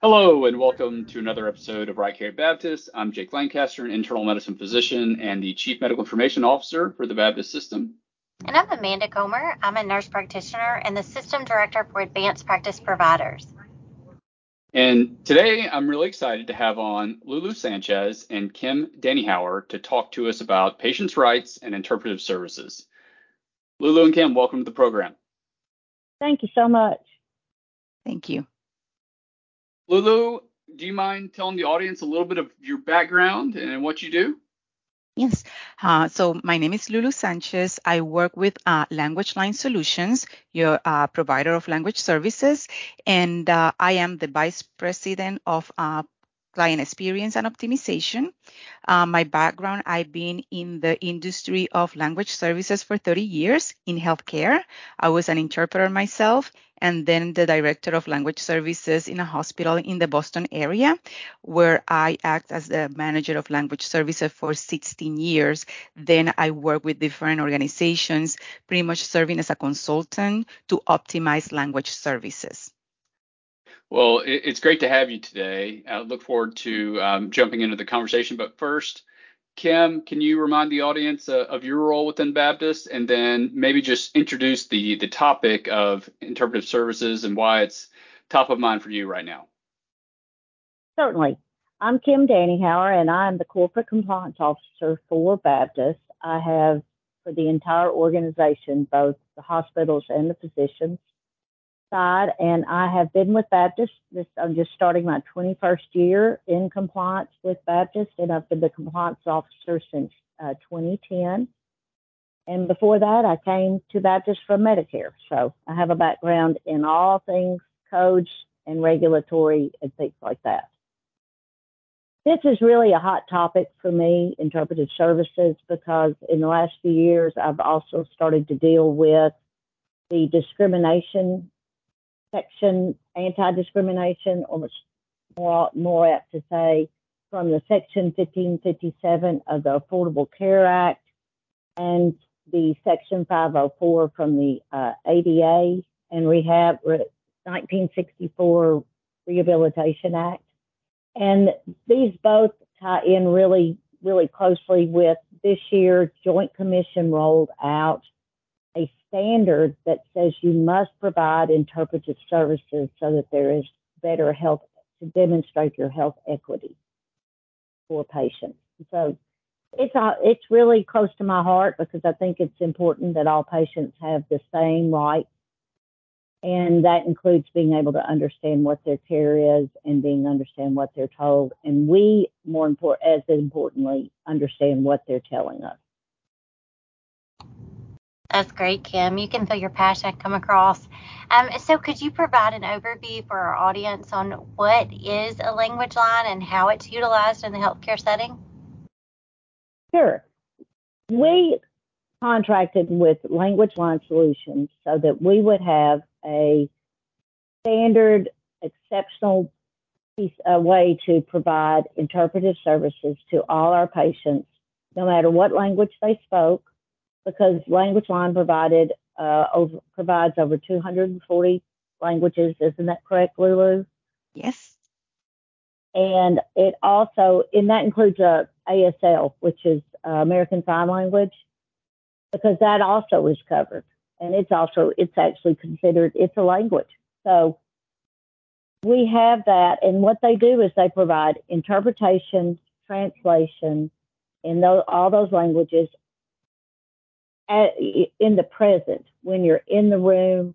Hello, and welcome to another episode of Right Care Baptist. I'm Jake Lancaster, an internal medicine physician and the Chief Medical Information Officer for the Baptist System. And I'm Amanda Comer. I'm a nurse practitioner and the System Director for Advanced Practice Providers. And today I'm really excited to have on Lulu Sanchez and Kim Danehower to talk to us about patients' rights and interpretive services. Lulu and Kim, welcome to the program. Thank you so much. Thank you. Lulu, do you mind telling the audience a little bit of your background and what you do? Yes. Uh, so my name is Lulu Sanchez. I work with uh, Language Line Solutions, your uh, provider of language services, and uh, I am the vice president of uh, client experience and optimization. Uh, my background, I've been in the industry of language services for 30 years in healthcare. I was an interpreter myself and then the director of language services in a hospital in the Boston area, where I act as the manager of language services for 16 years. Then I work with different organizations, pretty much serving as a consultant to optimize language services. Well, it's great to have you today. I look forward to um, jumping into the conversation. But first, Kim, can you remind the audience uh, of your role within Baptist, and then maybe just introduce the the topic of interpretive services and why it's top of mind for you right now? Certainly. I'm Kim Danehower, and I'm the corporate compliance officer for Baptist. I have for the entire organization, both the hospitals and the physicians side, and I have been with Baptist. This, I'm just starting my 21st year in compliance with Baptist, and I've been the compliance officer since uh, 2010. And before that, I came to Baptist from Medicare. So I have a background in all things codes and regulatory and things like that. This is really a hot topic for me, interpretive services, because in the last few years, I've also started to deal with the discrimination section anti-discrimination, or more, more apt to say, from the Section 1557 of the Affordable Care Act and the Section 504 from the uh, ADA and Rehab 1964 Rehabilitation Act. And these both tie in really, really closely with this year Joint Commission rolled out standard that says you must provide interpretive services so that there is better health to demonstrate your health equity for patients. So it's uh, it's really close to my heart because I think it's important that all patients have the same rights, and that includes being able to understand what their care is and being understand what they're told, and we more important as importantly understand what they're telling us. That's great, Kim. You can feel your passion come across. Um, so, could you provide an overview for our audience on what is a language line and how it's utilized in the healthcare setting? Sure. We contracted with Language Line Solutions so that we would have a standard, exceptional piece, a way to provide interpretive services to all our patients, no matter what language they spoke because Language Line provided uh, over, provides over 240 languages. Isn't that correct, Lulu? Yes. And it also, and that includes uh, ASL, which is uh, American Sign Language, because that also is covered. And it's also, it's actually considered, it's a language. So we have that. And what they do is they provide interpretation, translation in those, all those languages at, in the present when you're in the room,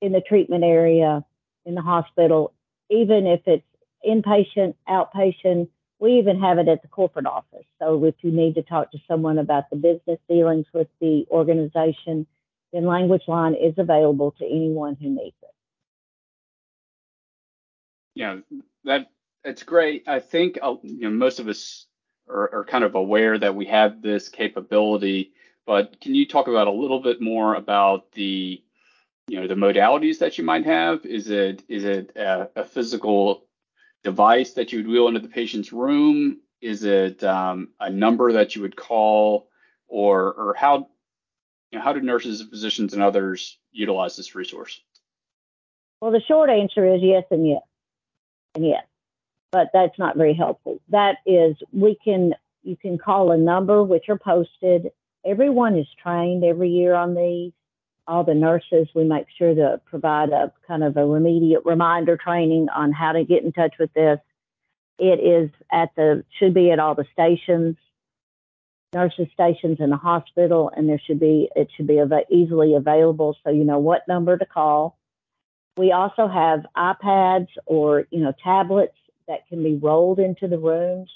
in the treatment area, in the hospital, even if it's inpatient, outpatient. We even have it at the corporate office. So if you need to talk to someone about the business dealings with the organization, then Language Line is available to anyone who needs it. Yeah, that that's great. I think uh, you know most of us are, are kind of aware that we have this capability but can you talk about a little bit more about the you know the modalities that you might have? Is it is it a, a physical device that you would wheel into the patient's room? Is it um, a number that you would call, or or how you know, how do nurses, and physicians, and others utilize this resource? Well, the short answer is yes and yes. And yes, but that's not very helpful. That is, we can, you can call a number which are posted. Everyone is trained every year on these. All the nurses, we make sure to provide a kind of a remediate reminder training on how to get in touch with this. It is at the, should be at all the stations nurses stations in the hospital, and there should be it should be av- easily available so you know what number to call. We also have iPads or you know tablets that can be rolled into the rooms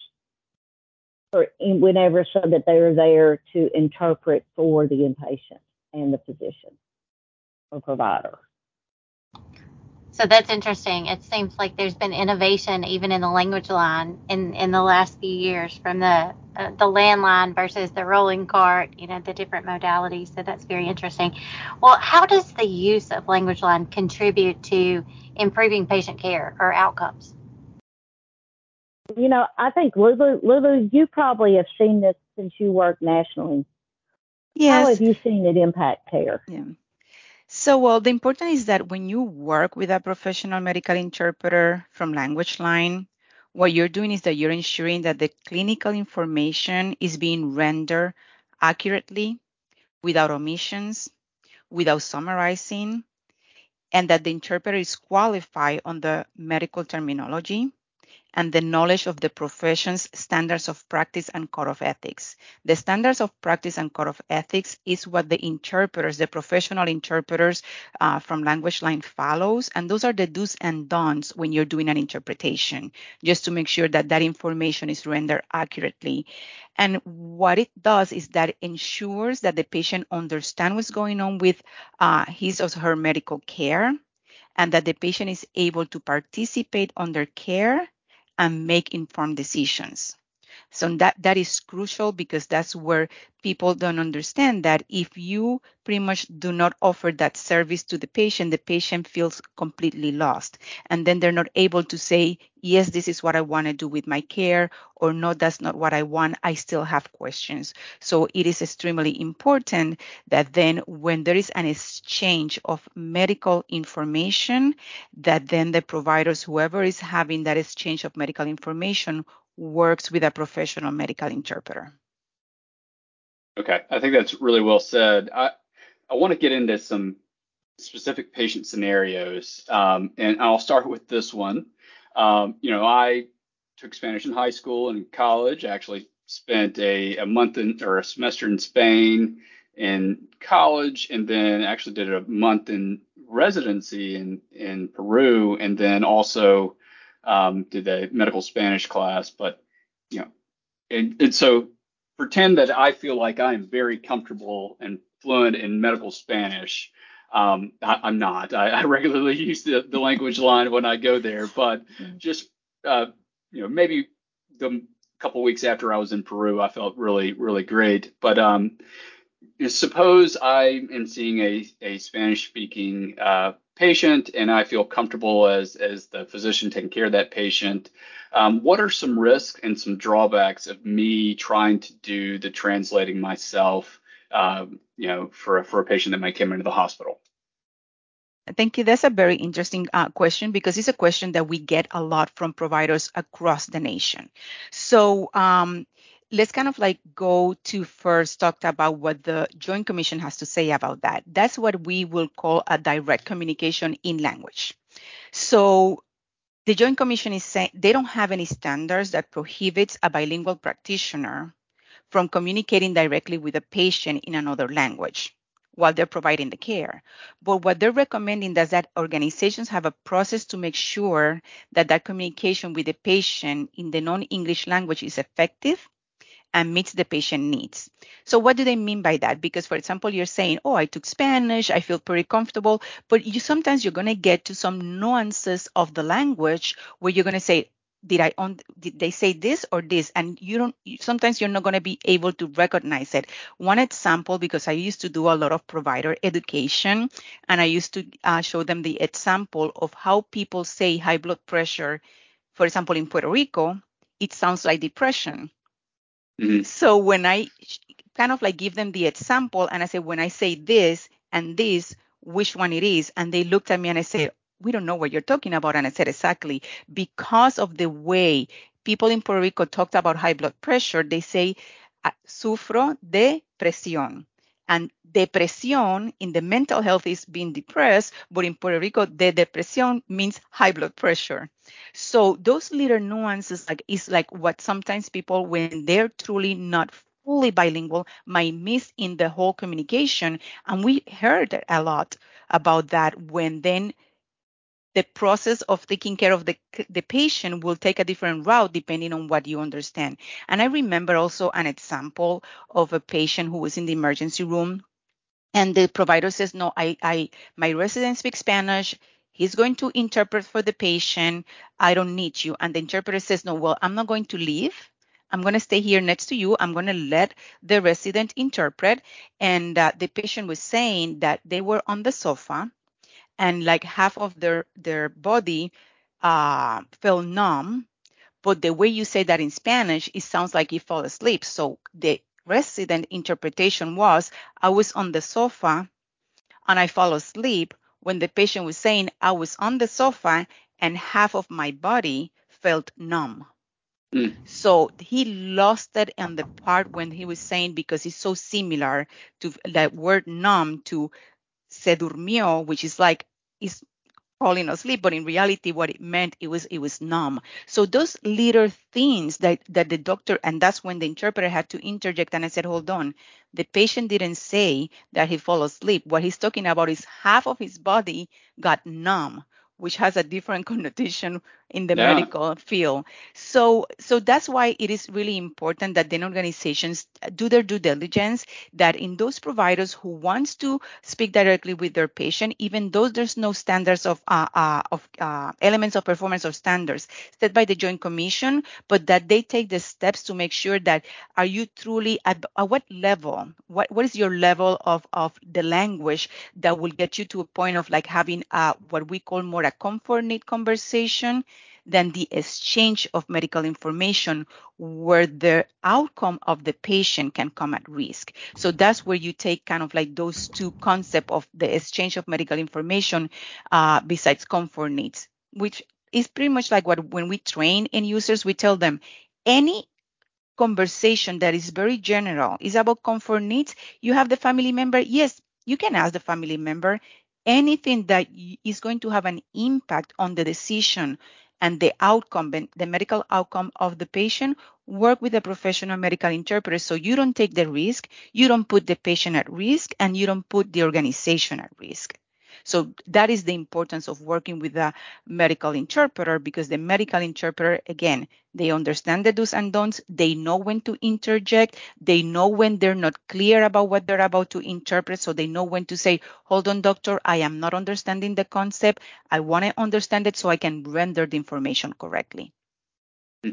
for whenever so that they are there to interpret for the inpatient and the physician or provider. So that's interesting. It seems like there's been innovation even in the language line in, in the last few years from the uh, the landline versus the rolling cart, you know, the different modalities. So that's very interesting. Well, how does the use of language line contribute to improving patient care or outcomes? You know, I think Lulu, Lulu, you probably have seen this since you work nationally. Yes. How have you seen it impact care? Yeah. So, well, the important is that when you work with a professional medical interpreter from Language Line, what you're doing is that you're ensuring that the clinical information is being rendered accurately, without omissions, without summarizing, and that the interpreter is qualified on the medical terminology and the knowledge of the profession's standards of practice and code of ethics. The standards of practice and code of ethics is what the interpreters, the professional interpreters uh, from Language Line follows, and those are the do's and don'ts when you're doing an interpretation, just to make sure that that information is rendered accurately. And what it does is that it ensures that the patient understands what's going on with uh, his or her medical care and that the patient is able to participate under care and make informed decisions. So that that is crucial because that's where people don't understand that if you pretty much do not offer that service to the patient, the patient feels completely lost. And then they're not able to say, yes, this is what I want to do with my care, or no, that's not what I want. I still have questions. So it is extremely important that then when there is an exchange of medical information, that then the providers, whoever is having that exchange of medical information, works with a professional medical interpreter. Okay, I think that's really well said. I, I want to get into some specific patient scenarios, um, and I'll start with this one. Um, you know, I took Spanish in high school and college. I actually spent a, a month in, or a semester in Spain in college, and then actually did a month in residency in in Peru, and then also um, did a medical Spanish class. But you know, and, and so pretend that I feel like I am very comfortable and fluent in medical Spanish. Um, I, am not. I, I, regularly use the, the language line when I go there, but mm-hmm. just uh, you know, maybe the couple weeks after I was in Peru, I felt really, really great. But um, suppose I am seeing a, a Spanish speaking uh, patient and I feel comfortable as, as the physician taking care of that patient. Um, what are some risks and some drawbacks of me trying to do the translating myself, uh, you know, for, for a patient that might come into the hospital? Thank you. That's a very interesting uh, question because it's a question that we get a lot from providers across the nation. So, um, let's kind of like go to first talk about what the Joint Commission has to say about that. That's what we will call a direct communication in language. So the Joint Commission is saying they don't have any standards that prohibits a bilingual practitioner from communicating directly with a patient in another language while they're providing the care. But what they're recommending is that organizations have a process to make sure that that communication with the patient in the non-English language is effective and meets the patient needs. So what do they mean by that? Because for example, you're saying, "Oh, I took Spanish, I feel pretty comfortable," but you sometimes you're going to get to some nuances of the language where you're going to say, did I on did they say this or this? And you don't sometimes you're not going to be able to recognize it. One example, because I used to do a lot of provider education, and I used to uh, show them the example of how people say high blood pressure. For example, in Puerto Rico, it sounds like depression. Mm-hmm. So when I kind of like give them the example and I say, when I say this and this, which one it is, and they looked at me and I said, we don't know what you're talking about. And I said, exactly. Because of the way people in Puerto Rico talked about high blood pressure, they say, ah, sufro de presión. And depresión in the mental health is being depressed, but in Puerto Rico, de depresión means high blood pressure. So those little nuances like is like what sometimes people, when they're truly not fully bilingual, might miss in the whole communication. And we heard a lot about that when then the process of taking care of the, the patient will take a different route depending on what you understand. And I remember also an example of a patient who was in the emergency room and the provider says, no, I, I, my resident speaks Spanish. He's going to interpret for the patient. I don't need you. And the interpreter says, no, well, I'm not going to leave. I'm going to stay here next to you. I'm going to let the resident interpret. And uh, the patient was saying that they were on the sofa and like half of their their body uh, felt numb. But the way you say that in Spanish, it sounds like you fall asleep. So the resident interpretation was, I was on the sofa and I fall asleep when the patient was saying I was on the sofa and half of my body felt numb. Mm. So he lost it on the part when he was saying because it's so similar to that word numb to se durmió, which is like is falling asleep, but in reality, what it meant it was it was numb. So those little things that that the doctor and that's when the interpreter had to interject and I said, hold on, the patient didn't say that he fell asleep. What he's talking about is half of his body got numb which has a different connotation in the yeah. medical field. So, so that's why it is really important that then organizations do their due diligence. That in those providers who wants to speak directly with their patient, even though there's no standards of uh, uh, of uh, elements of performance or standards set by the Joint Commission, but that they take the steps to make sure that are you truly at, at what level, what what is your level of of the language that will get you to a point of like having uh, what we call more a comfort need conversation than the exchange of medical information where the outcome of the patient can come at risk. So that's where you take kind of like those two concepts of the exchange of medical information uh, besides comfort needs, which is pretty much like what when we train end users, we tell them any conversation that is very general is about comfort needs. You have the family member. Yes, you can ask the family member anything that is going to have an impact on the decision and the outcome, the medical outcome of the patient, work with a professional medical interpreter so you don't take the risk, you don't put the patient at risk, and you don't put the organization at risk. So that is the importance of working with a medical interpreter because the medical interpreter, again, they understand the do's and don'ts. They know when to interject. They know when they're not clear about what they're about to interpret. So they know when to say, hold on, doctor, I am not understanding the concept. I want to understand it so I can render the information correctly. Hmm.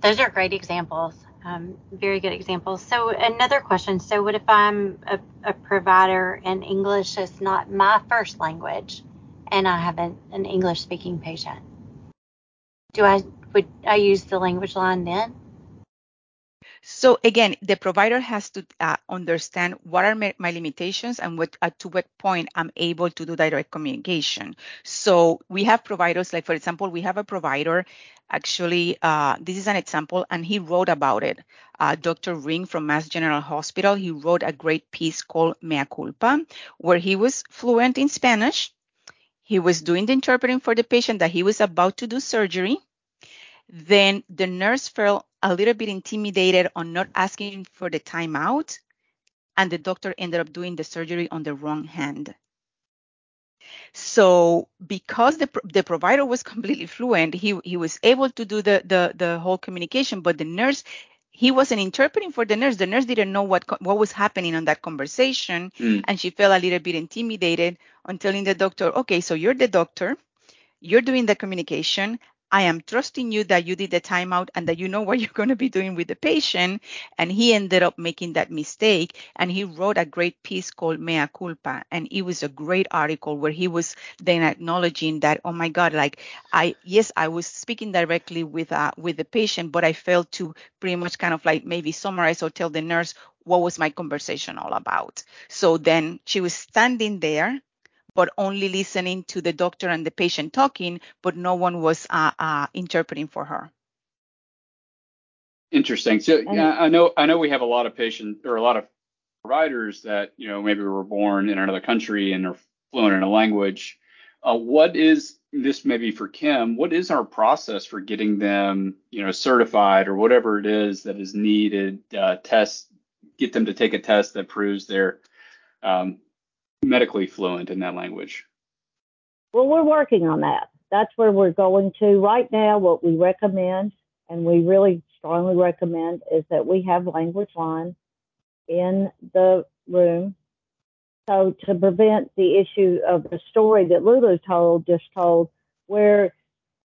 Those are great examples. Um, very good examples. So another question. So what if I'm a, a, provider and English is not my first language and I have an, an English speaking patient? Do I, would I use the language line then? So again, the provider has to uh, understand what are my, my limitations and what uh, to what point I'm able to do direct communication. So we have providers, like for example, we have a provider. Actually, uh, this is an example, and he wrote about it. Uh, Dr. Ring from Mass General Hospital, he wrote a great piece called Mea Culpa, where he was fluent in Spanish. He was doing the interpreting for the patient that he was about to do surgery. Then the nurse felt a little bit intimidated on not asking for the timeout, and the doctor ended up doing the surgery on the wrong hand. So because the the provider was completely fluent, he he was able to do the the the whole communication, but the nurse he wasn't interpreting for the nurse. The nurse didn't know what what was happening on that conversation, mm. and she felt a little bit intimidated on telling the doctor, "Okay, so you're the doctor, you're doing the communication. I am trusting you that you did the timeout and that you know what you're going to be doing with the patient. And he ended up making that mistake. And he wrote a great piece called Mea Culpa. And it was a great article where he was then acknowledging that, oh my God, like I, yes, I was speaking directly with, uh, with the patient, but I failed to pretty much kind of like maybe summarize or tell the nurse what was my conversation all about. So then she was standing there but only listening to the doctor and the patient talking, but no one was uh, uh, interpreting for her. Interesting. So yeah, I know I know we have a lot of patients or a lot of providers that you know maybe were born in another country and are fluent in a language. Uh, what is this maybe for Kim? What is our process for getting them you know certified or whatever it is that is needed? Uh, test get them to take a test that proves they're um, medically fluent in that language. Well, we're working on that. That's where we're going to right now. What we recommend, and we really strongly recommend, is that we have language line in the room. So to prevent the issue of the story that Lulu told, just told, where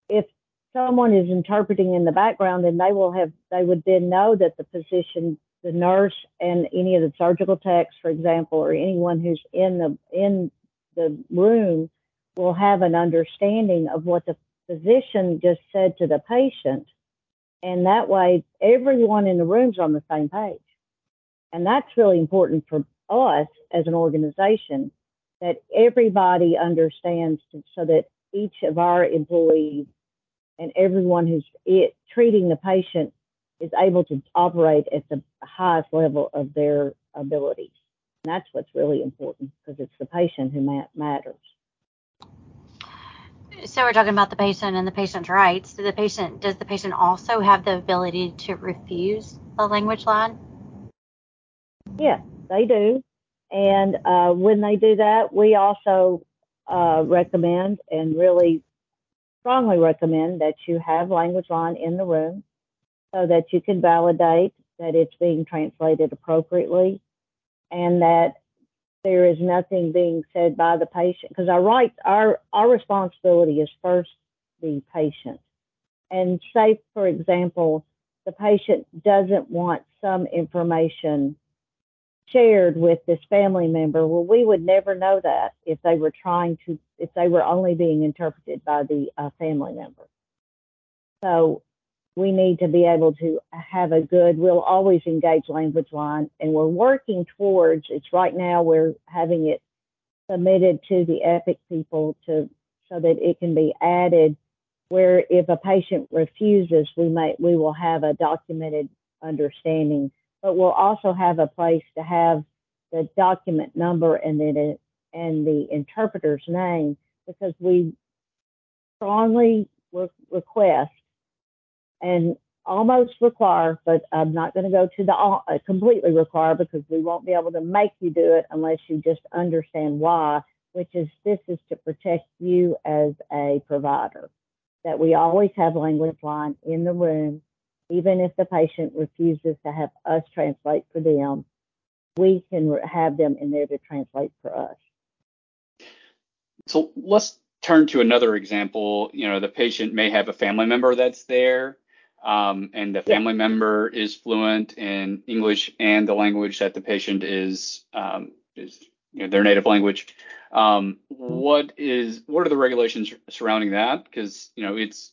if someone is interpreting in the background, then they will have, they would then know that the physician, the nurse, and any of the surgical techs, for example, or anyone who's in the in the room will have an understanding of what the physician just said to the patient. And that way, everyone in the room's on the same page. And that's really important for us as an organization that everybody understands so that each of our employees and everyone who's it, treating the patient is able to operate at the highest level of their abilities. And that's what's really important because it's the patient who ma- matters. So we're talking about the patient and the patient's rights. Do the patient does the patient also have the ability to refuse the language line? Yes, they do. And uh, when they do that, we also uh, recommend and really strongly recommend that you have language line in the room so that you can validate that it's being translated appropriately and that there is nothing being said by the patient. Because our right our our responsibility is first the patient. And say for example the patient doesn't want some information shared with this family member well we would never know that if they were trying to if they were only being interpreted by the uh, family member. So we need to be able to have a good, we'll always engage language line and we're working towards, it's right now we're having it submitted to the EPIC people to, so that it can be added where if a patient refuses, we may, we will have a documented understanding, but we'll also have a place to have the document number and then it, and the interpreter's name because we strongly re- request and almost require, but I'm not going to go to the uh, completely require because we won't be able to make you do it unless you just understand why, which is this is to protect you as a provider. That we always have language line in the room, even if the patient refuses to have us translate for them, we can have them in there to translate for us. So let's turn to another example. You know, the patient may have a family member that's there um, and the family yeah. member is fluent in English and the language that the patient is um, is you know, their native language. Um, what is what are the regulations surrounding that? Because you know it's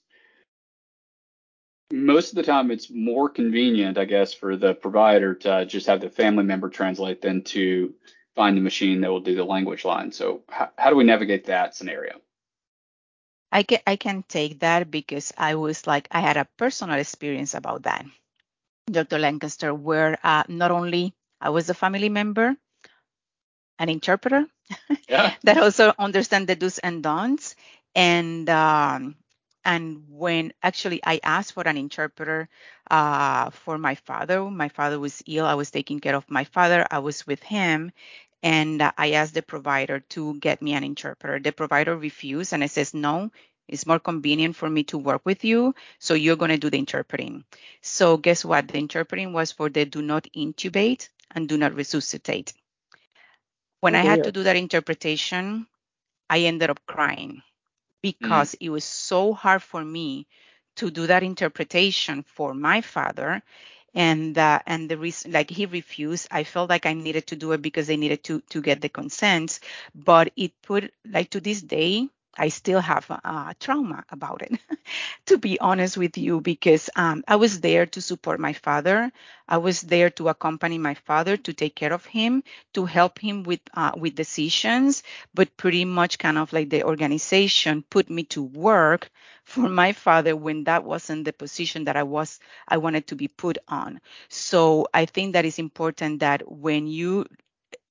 most of the time it's more convenient, I guess, for the provider to just have the family member translate than to find the machine that will do the language line. So how, how do we navigate that scenario? I can I can take that because I was like I had a personal experience about that, Dr. Lancaster, where uh, not only I was a family member, an interpreter yeah. that also understand the do's and don'ts, and um, and when actually I asked for an interpreter uh, for my father, my father was ill. I was taking care of my father. I was with him, and I asked the provider to get me an interpreter. The provider refused, and I says, no, it's more convenient for me to work with you. So you're going to do the interpreting. So guess what? The interpreting was for the do not intubate and do not resuscitate. When oh, I had to do that interpretation, I ended up crying because mm. it was so hard for me to do that interpretation for my father and uh, and the reason like he refused. I felt like i needed to do it because they needed to to get the consent but it put like to this day I still have a, trauma about it, to be honest with you, because um, I was there to support my father. I was there to accompany my father to take care of him, to help him with uh, with decisions. But pretty much, kind of like the organization put me to work for my father when that wasn't the position that I was I wanted to be put on. So I think that is important that when you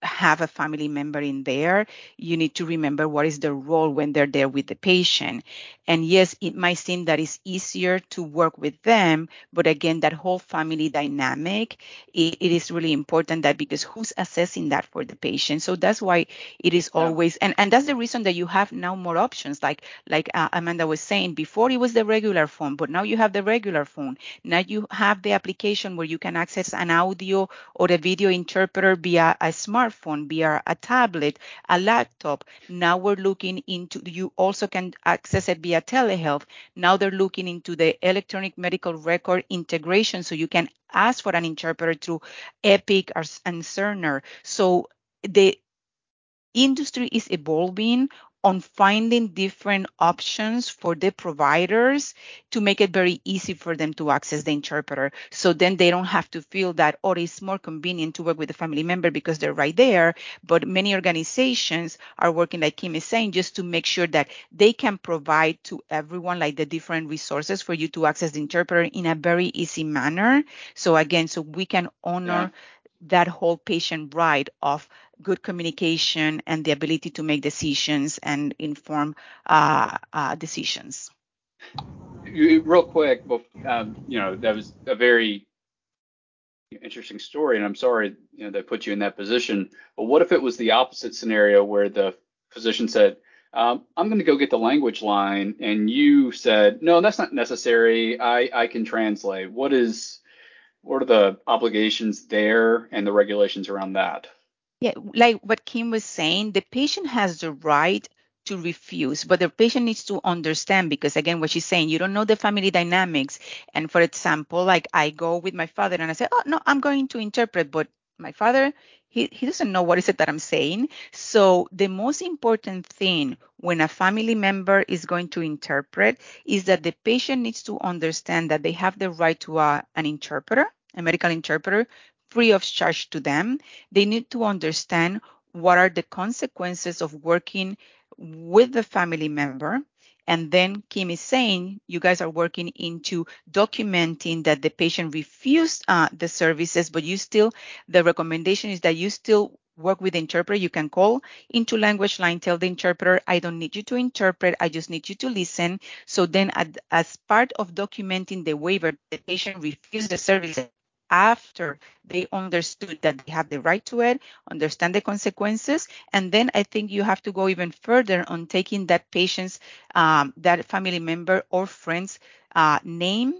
have a family member in there, you need to remember what is the role when they're there with the patient. And yes, it might seem that it's easier to work with them, but again, that whole family dynamic, it, it is really important that because who's assessing that for the patient? So that's why it is yeah. always, and, and that's the reason that you have now more options. Like like uh, Amanda was saying, before it was the regular phone, but now you have the regular phone. Now you have the application where you can access an audio or a video interpreter via a smartphone, via a tablet, a laptop. Now we're looking into, you also can access it via telehealth. Now they're looking into the electronic medical record integration so you can ask for an interpreter through Epic and Cerner. So the industry is evolving on finding different options for the providers to make it very easy for them to access the interpreter. So then they don't have to feel that, or oh, it's more convenient to work with a family member because they're right there. But many organizations are working, like Kim is saying, just to make sure that they can provide to everyone like the different resources for you to access the interpreter in a very easy manner. So again, so we can honor yeah that whole patient right of good communication and the ability to make decisions and inform uh, uh, decisions. Real quick, um, you know, that was a very interesting story, and I'm sorry, you know, they put you in that position. But what if it was the opposite scenario where the physician said, um, "I'm going to go get the language line," and you said, "No, that's not necessary. I I can translate." What is what are the obligations there and the regulations around that? Yeah, like what Kim was saying, the patient has the right to refuse, but the patient needs to understand because again, what she's saying, you don't know the family dynamics. And for example, like I go with my father and I say, oh no, I'm going to interpret, but my father, he, he doesn't know what is it that I'm saying. So the most important thing when a family member is going to interpret is that the patient needs to understand that they have the right to a, an interpreter, a medical interpreter, free of charge to them. They need to understand what are the consequences of working with the family member. And then Kim is saying you guys are working into documenting that the patient refused uh, the services, but you still, the recommendation is that you still work with the interpreter. You can call into language line, tell the interpreter, I don't need you to interpret, I just need you to listen. So then as part of documenting the waiver, the patient refused the service after they understood that they have the right to it, understand the consequences, and then I think you have to go even further on taking that patient's, um, that family member or friend's uh, name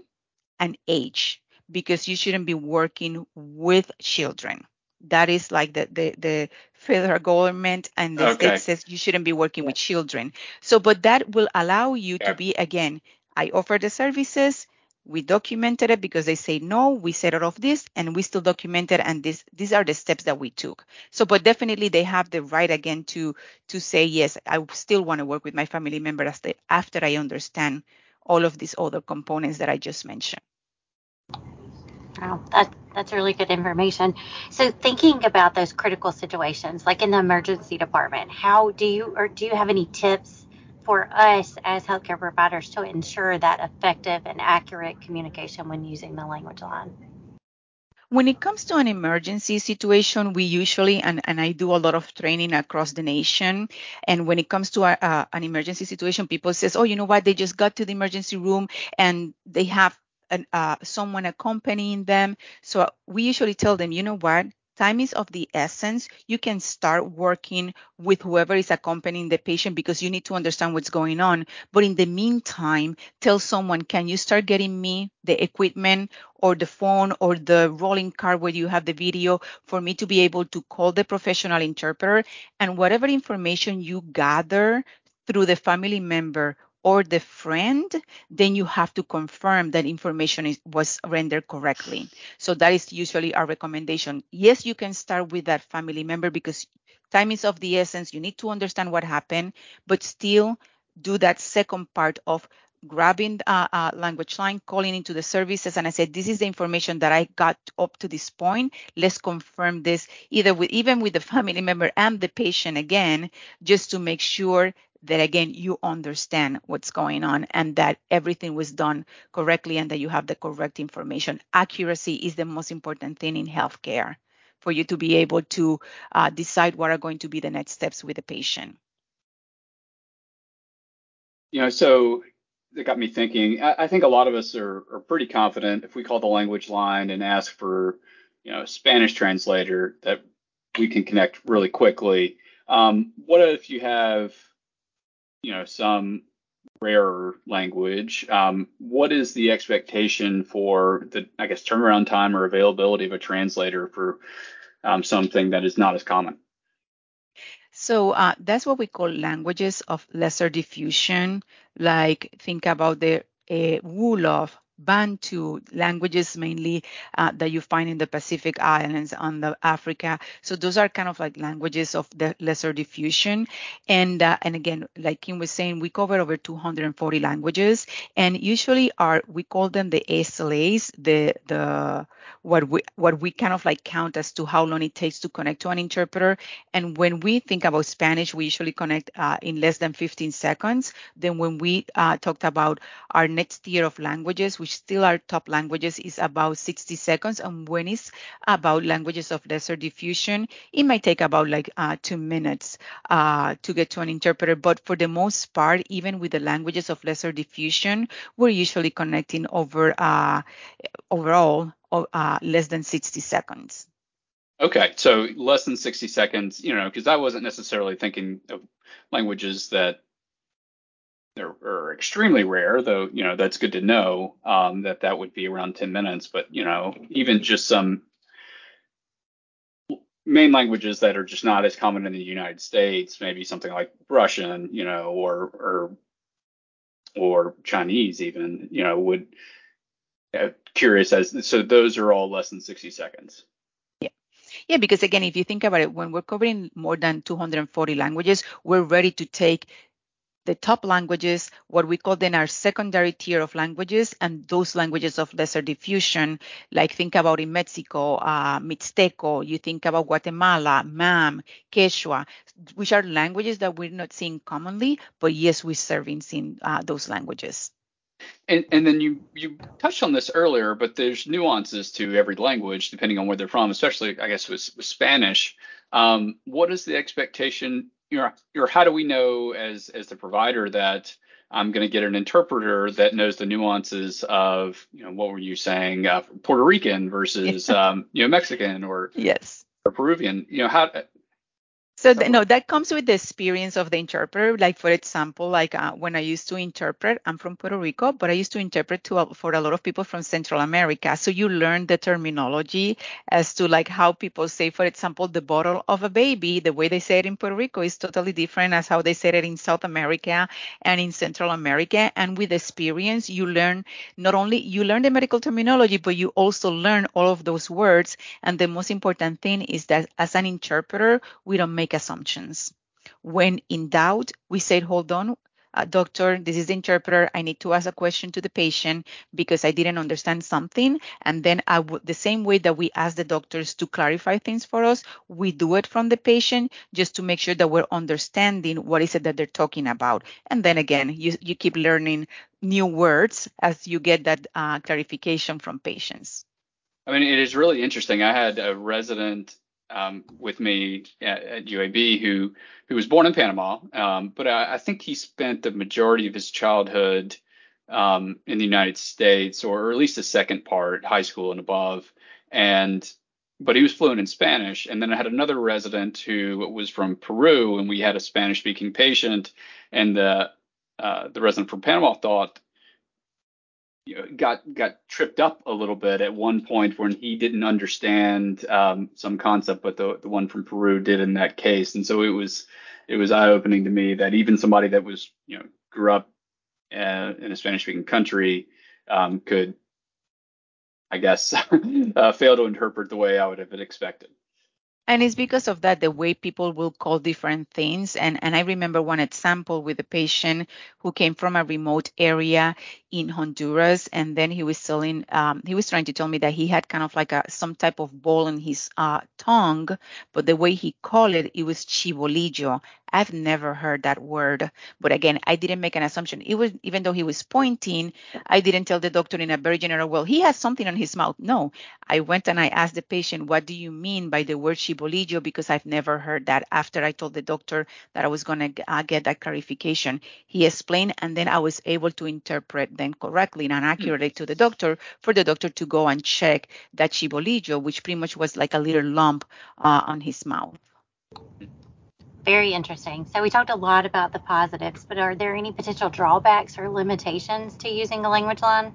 and age, because you shouldn't be working with children. That is like the the, the federal government and the okay. state says you shouldn't be working with children. So, but that will allow you yeah. to be again. I offer the services we documented it because they say no we said it of this and we still documented and this these are the steps that we took so but definitely they have the right again to to say yes i still want to work with my family member after, i understand all of these other components that i just mentioned Oh, that, that's really good information. So, thinking about those critical situations, like in the emergency department, how do you or do you have any tips for us as healthcare providers to ensure that effective and accurate communication when using the language line? When it comes to an emergency situation, we usually, and, and I do a lot of training across the nation. And when it comes to a, a, an emergency situation, people says, oh, you know what? They just got to the emergency room and they have an, uh, someone accompanying them. So we usually tell them, you know what? Time is of the essence. You can start working with whoever is accompanying the patient because you need to understand what's going on. But in the meantime, tell someone, can you start getting me the equipment or the phone or the rolling cart where you have the video for me to be able to call the professional interpreter and whatever information you gather through the family member or the friend, then you have to confirm that information is, was rendered correctly. So that is usually our recommendation. Yes, you can start with that family member because time is of the essence. You need to understand what happened, but still do that second part of grabbing uh, uh, language line, calling into the services, and I said, "This is the information that I got up to this point. Let's confirm this either with even with the family member and the patient again, just to make sure that again you understand what's going on and that everything was done correctly and that you have the correct information. Accuracy is the most important thing in healthcare for you to be able to uh, decide what are going to be the next steps with the patient. You know, so it got me thinking. I, I think a lot of us are, are pretty confident if we call the language line and ask for, you know, a Spanish translator that we can connect really quickly. Um, what if you have, you know, some rarer language? Um, what is the expectation for the, I guess, turnaround time or availability of a translator for um, something that is not as common? So uh, that's what we call languages of lesser diffusion. Like think about the uh, Wolof, Bantu languages mainly uh, that you find in the Pacific Islands on the Africa. So those are kind of like languages of the lesser diffusion. And uh, and again, like Kim was saying, we cover over 240 languages, and usually are we call them the SLAs, the the what we what we kind of like count as to how long it takes to connect to an interpreter. And when we think about Spanish, we usually connect uh, in less than 15 seconds. Then when we uh, talked about our next tier of languages, which still are top languages, is about 60 seconds. And when it's about languages of lesser diffusion, it might take about like uh, two minutes uh, to get to an interpreter. But for the most part, even with the languages of lesser diffusion, we're usually connecting over uh, uh, less than 60 seconds. Okay, so less than 60 seconds, you know, because I wasn't necessarily thinking of languages that are, are, extremely rare, though, you know, that's good to know um, that that would be around 10 minutes. But, you know, even just some main languages that are just not as common in the United States, maybe something like Russian, you know, or or or Chinese even, you know, would uh, curious as so those are all less than 60 seconds. Yeah. Yeah, because again, if you think about it, when we're covering more than 240 languages, we're ready to take the top languages, what we call then our secondary tier of languages, and those languages of lesser diffusion, like think about in Mexico, uh, Mixteco, you think about Guatemala, Mam, Quechua, which are languages that we're not seeing commonly, but yes, we're serving in uh, those languages. And, and then you you touched on this earlier, but there's nuances to every language depending on where they're from, especially I guess with, with Spanish. Um, what is the expectation? You know, or how do we know as as the provider that I'm going to get an interpreter that knows the nuances of you know what were you saying uh, Puerto Rican versus um, you know Mexican or yes or Peruvian? You know how so the, no, that comes with the experience of the interpreter. Like for example, like uh, when I used to interpret, I'm from Puerto Rico, but I used to interpret to uh, for a lot of people from Central America. So you learn the terminology as to like how people say, for example, the bottle of a baby. The way they say it in Puerto Rico is totally different as how they say it in South America and in Central America. And with experience, you learn not only you learn the medical terminology, but you also learn all of those words. And the most important thing is that as an interpreter, we don't make assumptions. When in doubt, we say, hold on, uh, doctor, this is the interpreter. I need to ask a question to the patient because I didn't understand something. And then I would, the same way that we ask the doctors to clarify things for us, we do it from the patient just to make sure that we're understanding what is it that they're talking about. And then again, you, you keep learning new words as you get that uh, clarification from patients. I mean, it is really interesting. I had a resident um, with me at, at, UAB who who was born in Panama, um, but I, I, think he spent the majority of his childhood um, in the United States, or at least the second part, high school and above, and but he was fluent in Spanish. And then I had another resident who was from Peru, and we had a Spanish-speaking patient, and the uh, the resident from Panama thought got got tripped up a little bit at one point when he didn't understand um, some concept, but the the one from Peru did in that case, and so it was it was eye opening to me that even somebody that was you know grew up uh, in a Spanish speaking country um, could, I guess, uh, fail to interpret the way I would have expected. And it's because of that, the way people will call different things. And, and I remember one example with a patient who came from a remote area in Honduras, and then he was selling, um, he was trying to tell me that he had kind of like a some type of ball in his uh, tongue, but the way he called it, it was chibolillo. I've never heard that word, but again, I didn't make an assumption. It was even though he was pointing, I didn't tell the doctor in a very general, well, he has something on his mouth. No, I went and I asked the patient, what do you mean by the word chibolillo? Because I've never heard that. After I told the doctor that I was going to uh, get that clarification, he explained, and then I was able to interpret then correctly and accurately to the doctor for the doctor to go and check that chibolillo, which pretty much was like a little lump uh, on his mouth. Very interesting. So we talked a lot about the positives, but are there any potential drawbacks or limitations to using a LanguageLine?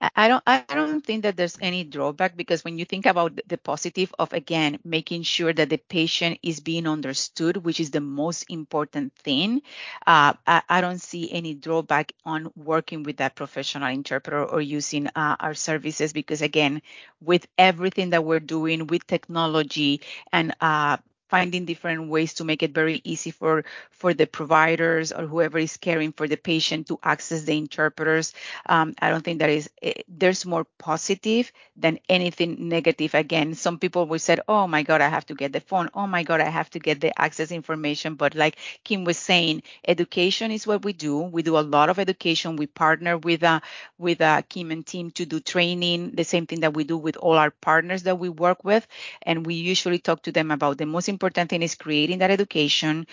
I don't I don't think that there's any drawback because when you think about the positive of again making sure that the patient is being understood, which is the most important thing, uh, I, I, don't see any drawback on working with that professional interpreter or using uh, our services because again, with everything that we're doing with technology and uh, finding different ways to make it very easy for for the providers or whoever is caring for the patient to access the interpreters. Um, i don't think that is eh, there's more positive than anything negative. Again some people will say oh my god i have to get the phone. Oh my god i have to get the access information. But like kim was saying education is what we do. We do a lot of education. We partner with uh, with uh, kim and team to do training the same thing that we do with all our partners that we work with. And we usually talk to them about the most important thing is creating that education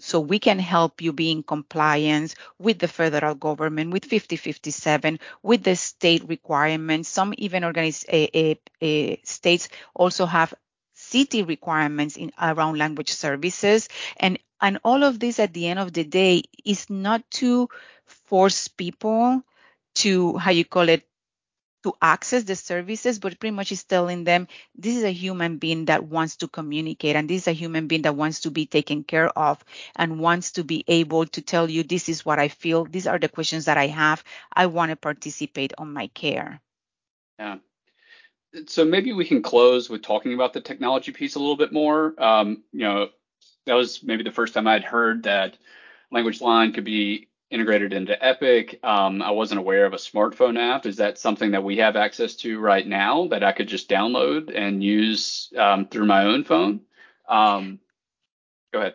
so we can help you be in compliance with the federal government, with 5057, with the state requirements. Some even organize, eh, a, eh, a, eh, states also have city requirements in around language services and and all of this at the end of the day is not to force people to how you call it to access the services, but pretty much is telling them this is a human being that wants to communicate and this is a human being that wants to be taken care of and wants to be able to tell you this is what I feel, these are the questions that I have, I want to participate on my care. Yeah. So maybe we can close with talking about the technology piece a little bit more. Um, you know, that was maybe the first time I'd heard that LanguageLine could be integrated into Epic. Um, I wasn't aware of a smartphone app. Is that something that we have access to right now that I could just download and use um, through my own phone? Um, go ahead.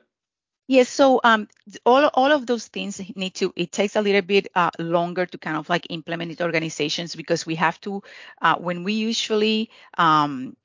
Yes, so um, all all of those things need to. It takes a little bit uh, longer to kind of like implement it organizations because we have to. Uh, when we usually um,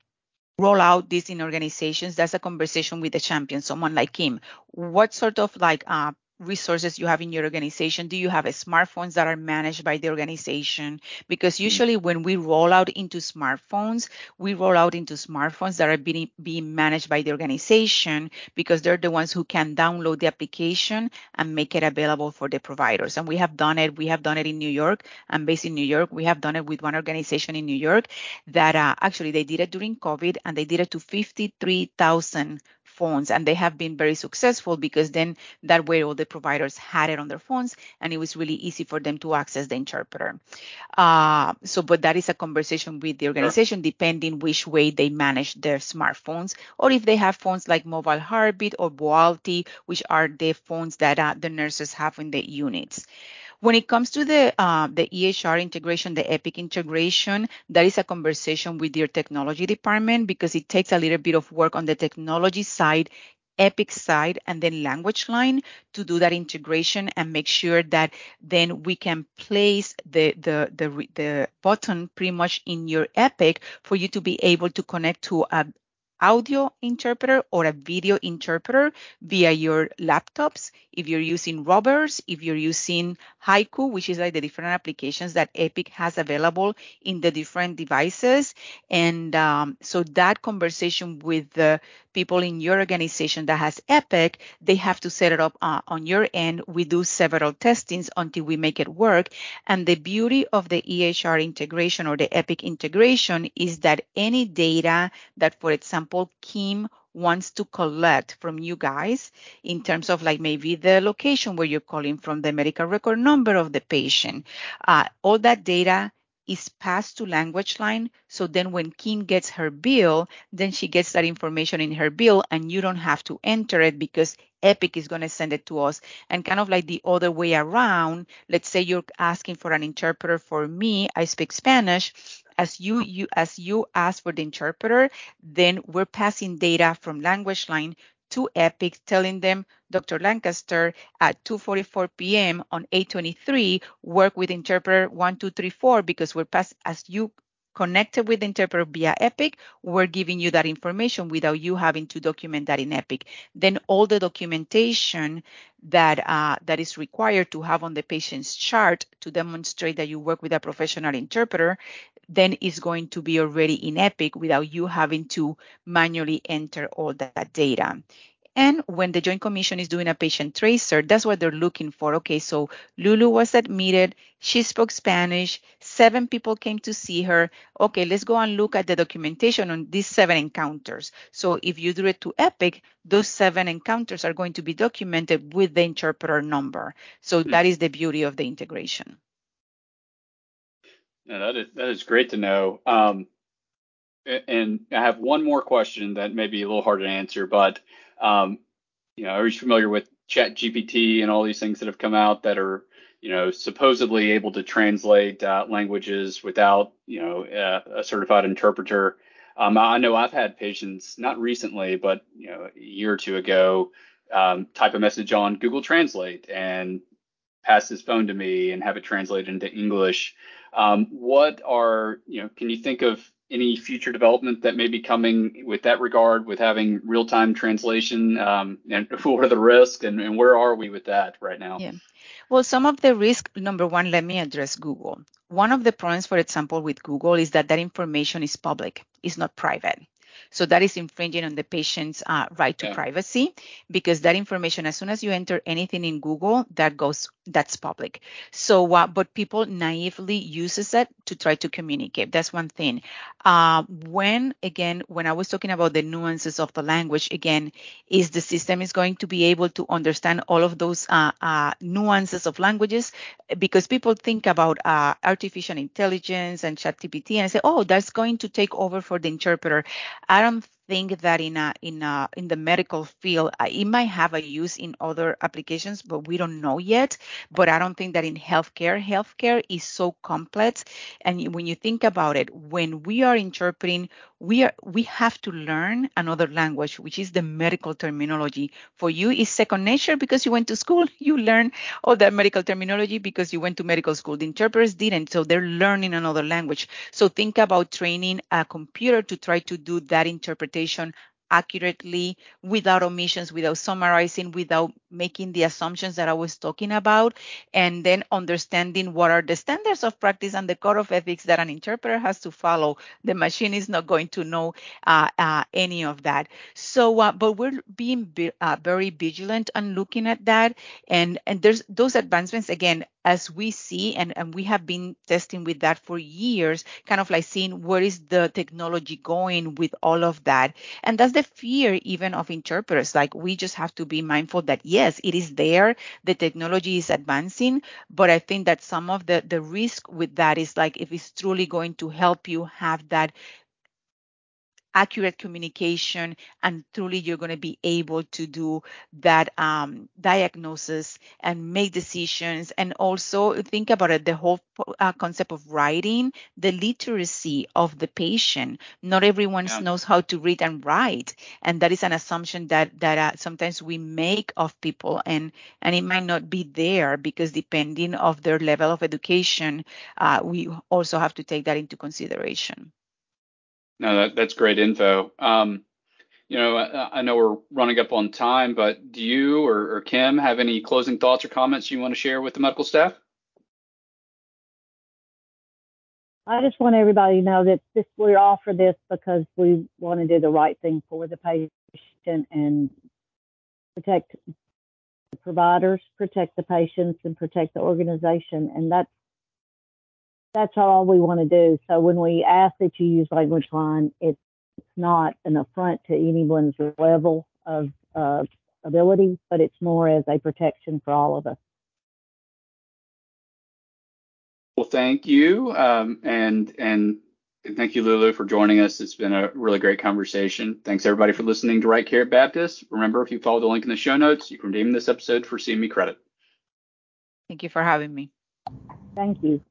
roll out this in organizations, that's a conversation with the champion, someone like him. What sort of like uh, resources you have in your organization? Do you have smartphones that are managed by the organization? Because mm. usually mm-hmm. when we roll out into smartphones, we roll out into smartphones that are being, being managed by the organization because they're the ones who can download the application and make it available for the providers. And we have done it. We have done it in New York. I'm based in New York. We have done it with one organization in New York that uh, actually they did it during COVID and they did it to 53,000 phones and they have been very successful because then that way all the providers had it on their phones and it was really easy for them to access the interpreter. Uh, so but that is a conversation with the organization depending which way they manage their smartphones or if they have phones like mobile heartbeat or Voalte which are the phones that uh, the nurses have in the units when it comes to the uh, the EHR integration, the Epic integration, that is a conversation with your technology department because it takes a little bit of work on the technology side Epic side and then LanguageLine to do that integration and make sure that then we can place the, the, the, the button pretty much in your Epic for you to be able to connect to a, audio interpreter or a video interpreter via your laptops. If you're using Rovers, if you're using Haiku, which is like the different applications that Epic has available in the different devices. And um, so that conversation with the people in your organization that has Epic, they have to set it up uh, on your end. We do several testings until we make it work. And the beauty of the EHR integration or the Epic integration is that any data that, for example, Kim wants to collect from you guys in terms of like maybe the location where you're calling from, the medical record number of the patient, uh, all that data is passed to LanguageLine. So then when Kim gets her bill, then she gets that information in her bill and you don't have to enter it because Epic is going to send it to us. And kind of like the other way around, let's say you're asking for an interpreter for me, I speak Spanish. As you, you as you ask for the interpreter, then we're passing data from LanguageLine to Epic telling them, Dr. Lancaster, at 2.44 p.m. on 823, work with interpreter 1234 because we're past, as you connected with the interpreter via Epic, we're giving you that information without you having to document that in Epic. Then all the documentation that uh, that is required to have on the patient's chart to demonstrate that you work with a professional interpreter, then it's going to be already in Epic without you having to manually enter all that data. And when the Joint Commission is doing a patient tracer, that's what they're looking for. Okay, so Lulu was admitted. She spoke Spanish. Seven people came to see her. Okay, let's go and look at the documentation on these seven encounters. So if you do it to Epic, those seven encounters are going to be documented with the interpreter number. So mm-hmm. that is the beauty of the integration. Yeah, that is that is great to know. Um, and I have one more question that may be a little hard to answer, but um, you know, are you familiar with Chat GPT and all these things that have come out that are, you know, supposedly able to translate uh, languages without, you know, a, a certified interpreter? Um, I know I've had patients, not recently, but you know, a year or two ago, um, type a message on Google Translate and pass his phone to me and have it translated into English. Um, what are, you know, can you think of any future development that may be coming with that regard, with having real time translation? Um, and what are the risks and, and where are we with that right now? Yeah. Well, some of the risk, number one, let me address Google. One of the problems, for example, with Google is that that information is public, it's not private. So that is infringing on the patient's uh, right to yeah. privacy because that information, as soon as you enter anything in Google, that goes that's public. So, uh, but people naively uses it to try to communicate. That's one thing. Uh, when again, when I was talking about the nuances of the language, again, is the system is going to be able to understand all of those uh, uh nuances of languages because people think about uh, artificial intelligence and ChatGPT and say, oh, that's going to take over for the interpreter. I don't think that in a, in a, in the medical field it might have a use in other applications, but we don't know yet. But I don't think that in healthcare, healthcare is so complex. And when you think about it, when we are interpreting, we are we have to learn another language, which is the medical terminology. For you, is second nature because you went to school. You learn all that medical terminology because you went to medical school. The interpreters didn't, so they're learning another language. So think about training a computer to try to do that interpretation accurately without omissions, without summarizing, without making the assumptions that I was talking about, and then understanding what are the standards of practice and the code of ethics that an interpreter has to follow. The machine is not going to know uh, uh, any of that. So, uh, but we're being uh, very vigilant and looking at that, and and there's those advancements again as we see and, and we have been testing with that for years kind of like seeing where is the technology going with all of that. And that's the fear even of interpreters. Like we just have to be mindful that yes it is there the technology is advancing but i think that some of the the risk with that is like if it's truly going to help you have that accurate communication and truly you're going to be able to do that um, diagnosis and make decisions. And also think about it the whole uh, concept of writing the literacy of the patient. Not everyone yeah. knows how to read and write and that is an assumption that that uh, sometimes we make of people and and it might not be there because depending of their level of education uh, we also have to take that into consideration no, that, that's great info. Um, you know, I, I, know we're running up on time, but do you or, or Kim have any closing thoughts or comments you want to share with the medical staff? I just want everybody to know that this we're all for this because we want to do the right thing for the patient and protect the providers, protect the patients, and protect the organization. And that's that's all we want to do. So when we ask that you use LanguageLine, it's not an affront to anyone's level of uh, ability, but it's more as a protection for all of us. Well, thank you, um, and and thank you, Lulu, for joining us. It's been a really great conversation. Thanks everybody for listening to Right Care Baptist. Remember, if you follow the link in the show notes, you can redeem this episode for CME credit. Thank you for having me. Thank you.